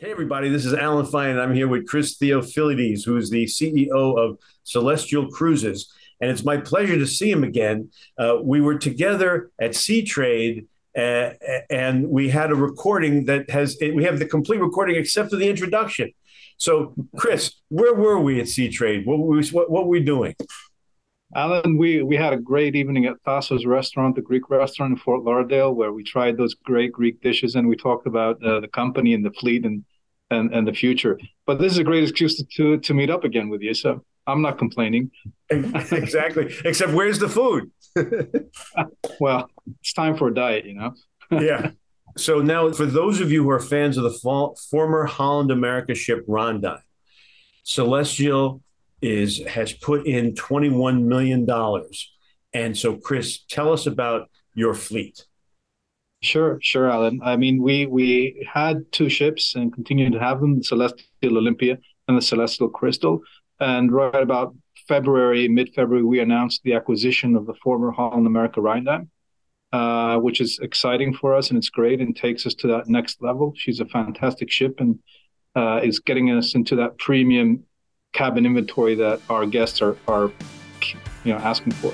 Hey, everybody, this is Alan Fine, and I'm here with Chris Theophilides, who's the CEO of Celestyal Cruises. And it's my pleasure to see him again. Uh, we were together at Seatrade, uh, and we had a recording that has, we have the complete recording except for the introduction. So, Chris, where were we at Seatrade? What, were we, what, what were we doing? Alan, we, we had a great evening at Thassos restaurant, the Greek restaurant in Fort Lauderdale, where we tried those great Greek dishes and we talked about uh, the company and the fleet and, and and the future. But this is a great excuse to, to, to meet up again with you. So I'm not complaining. exactly. Except where's the food? well, it's time for a diet, you know? yeah. So now, for those of you who are fans of the former Holland America ship Ryndam, Celestyal is has put in $21 million. And so, Chris, tell us about your fleet. Sure, sure, Alan. I mean, we we had two ships and continue to have them: the Celestyal Olympia and the Celestyal Crystal. And right about February, mid-February, we announced the acquisition of the former Holland America Ryndam, uh, which is exciting for us and it's great and takes us to that next level. She's a fantastic ship and uh, is getting us into that premium cabin inventory that our guests are are you know asking for.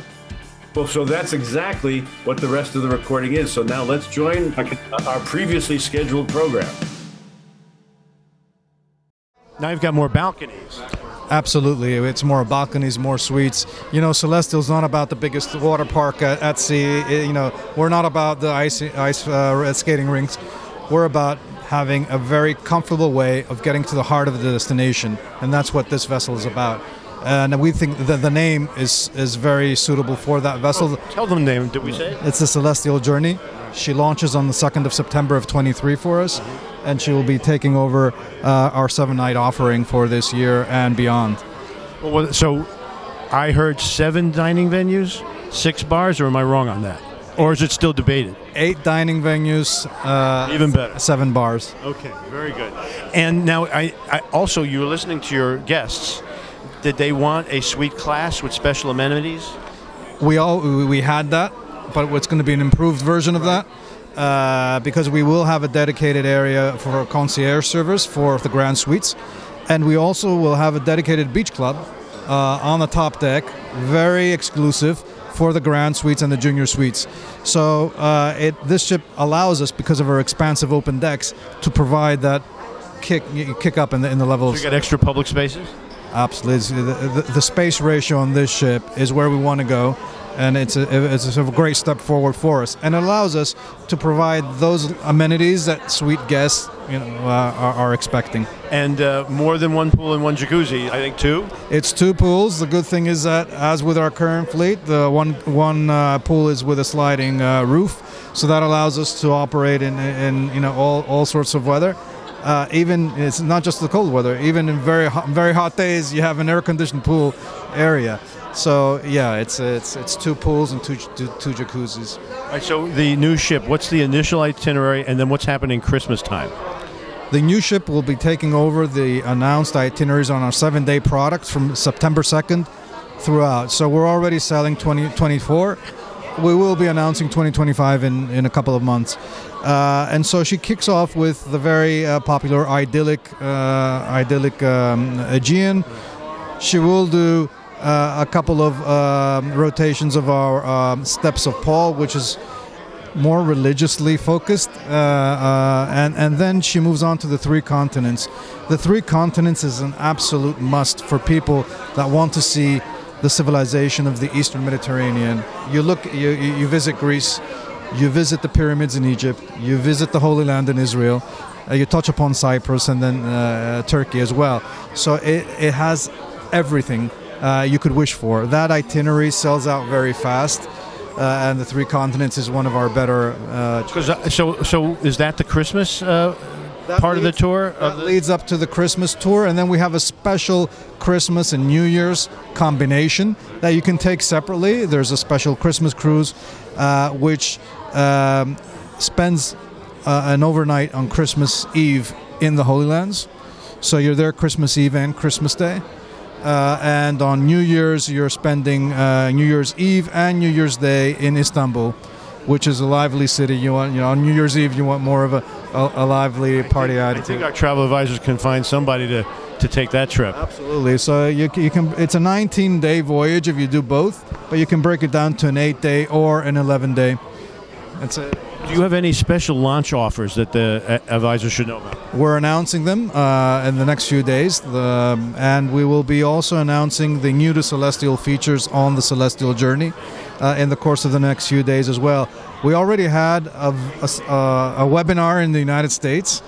Well, so that's exactly what the rest of the recording is. So now let's join okay. our previously scheduled program. Now you've got more balconies. Absolutely, it's more balconies, more suites. You know, Celestyal's not about the biggest water park at, at sea. It, you know, we're not about the ice ice uh, skating rinks. We're about having a very comfortable way of getting to the heart of the destination, and that's what this vessel is about. And we think that the name is is very suitable for that vessel. Oh, tell them the name. Did we say it? It's the Celestyal Journey. She launches on the 2nd of September of 23 for us, and she will be taking over uh, our seven night offering for this year and beyond. Well, so I heard seven dining venues, six bars, or am I wrong on that? Or is it still debated? Eight dining venues, uh, even better. Seven bars. Okay, very good. And now, I, I also you were listening to your guests. Did they want a suite class with special amenities? We all we had that, but it's going to be an improved version of that. Uh, because we will have a dedicated area for concierge service for the grand suites, and we also will have a dedicated beach club uh, on the top deck, very exclusive for the grand suites and the junior suites. So uh, it, this ship allows us, because of our expansive open decks, to provide that kick kick up in the in the level. So you got extra public spaces. Absolutely, the, the, the space ratio on this ship is where we want to go and it's a, it's a great step forward for us, and it allows us to provide those amenities that suite guests you know uh, are, are, expecting. And uh, more than one pool and one jacuzzi, I think two. It's two pools. The good thing is that, as with our current fleet, the one one uh, pool is with a sliding uh, roof, so that allows us to operate in, in you know all all sorts of weather. Uh, even it's not just the cold weather. Even in very hot, very hot days, you have an air-conditioned pool area. So yeah, it's it's it's two pools and two two, two jacuzzis. All right, so the new ship, what's the initial itinerary, and then what's happening Christmas time? The new ship will be taking over the announced itineraries on our seven-day product from September 2nd throughout. So we're already selling 2024. We will be announcing 2025 in, in a couple of months. Uh, and so she kicks off with the very uh, popular idyllic, uh, idyllic um, Aegean. She will do uh, a couple of um, rotations of our um, Steps of Paul, which is more religiously focused, uh, uh, and and then she moves on to the three continents. The three continents is an absolute must for people that want to see the civilization of the Eastern Mediterranean. You look, you you visit Greece, you visit the pyramids in Egypt, you visit the Holy Land in Israel. Uh, you touch upon Cyprus and then uh, Turkey as well. So it, it has everything uh, you could wish for. That itinerary sells out very fast. Uh, and the three continents is one of our better. Uh, uh so, so is that the Christmas uh, part leads, of the tour? That the- leads up to the Christmas tour, and then we have a special Christmas and New Year's combination that you can take separately. There's a special Christmas cruise, uh, which um, spends an overnight on Christmas Eve in the Holy Lands. So you're there Christmas Eve and Christmas Day. Uh, and on New Year's, you're spending uh, New Year's Eve and New Year's Day in Istanbul, which is a lively city. You want, you know, on New Year's Eve, you want more of a a, a lively party I attitude. think our travel advisors can find somebody to, to take that trip. Absolutely. So you, you can. It's a 19 day voyage if you do both, but you can break it down to an eight day or an 11 day. That's it. Do you have any special launch offers that the uh, advisors should know about? We're announcing them uh, in the next few days, the, and we will be also announcing the new to Celestyal features on the Celestyal Journey uh, in the course of the next few days as well. We already had a, a uh, a webinar in the United States.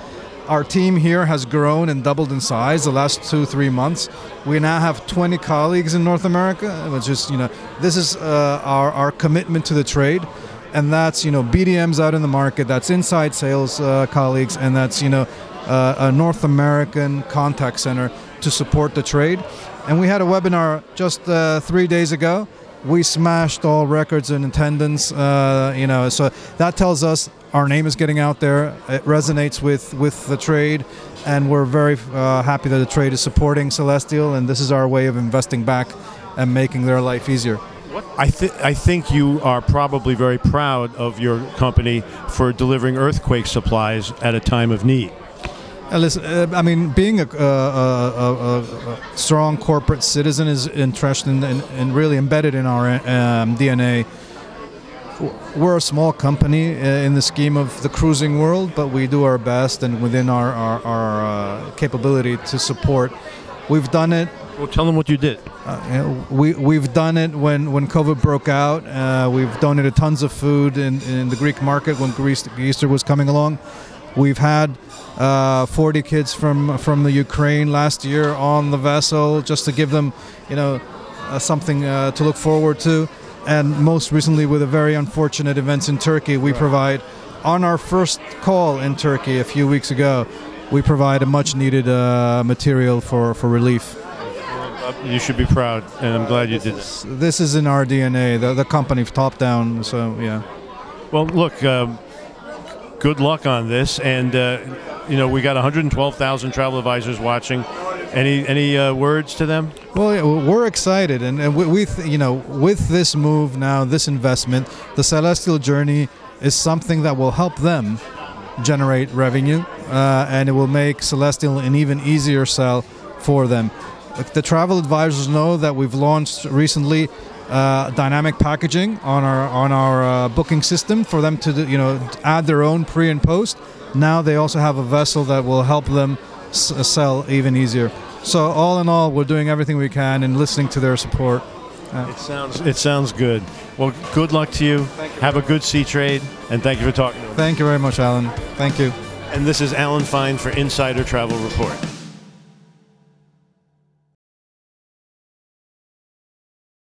Our team here has grown and doubled in size the last two, three months. We now have 20 colleagues in North America, which is, you know, this is uh, our, our commitment to the trade and that's you know BDMs out in the market, that's inside sales uh, colleagues, and that's you know uh, a North American contact center to support the trade. And we had a webinar just uh, three days ago. We smashed all records in attendance. Uh, you know, so that tells us our name is getting out there. It resonates with with the trade, and we're very uh, happy that the trade is supporting Celestyal, and this is our way of investing back and making their life easier. I, th- I think you are probably very proud of your company for delivering earthquake supplies at a time of need. Uh, listen, uh, I mean, being a, a, a, a, a strong corporate citizen is interested and, and, and really embedded in our um, DNA. We're a small company uh, in the scheme of the cruising world, but we do our best and within our, our, our uh, capability to support. We've done it Well, tell them what you did. uh, we we've done it when when COVID broke out. Uh, we've donated tons of food in, in the Greek market when Greece, Easter was coming along. We've had uh, 40 kids from from the Ukraine last year on the vessel just to give them, you know, uh, something uh, to look forward to. And most recently, with the very unfortunate events in Turkey, we provide on our first call in Turkey a few weeks ago. We provide a much needed uh, material for, for relief. You should be proud, and I'm glad you did this. This is in our DNA, the, the company top down. So yeah, Well, look, um, good luck on this, and uh, you know we got 112,000 travel advisors watching. Any any uh, words to them? well, yeah, we're excited, and, and we, we th- you know, with this move now, this investment, the Celestyal Journey is something that will help them generate revenue, uh, and it will make Celestyal an even easier sell for them. The travel advisors know that we've launched recently uh, dynamic packaging on our on our uh, booking system for them to do- you know add their own pre and post. Now they also have a vessel that will help them s- uh, sell even easier. So all in all, we're doing everything we can and listening to their support. It sounds it sounds good. Well, good luck to you. Have a good Seatrade, and thank you for talking to us. Thank you very much, Alan. Thank you. And this is Alan Fine for Insider Travel Report.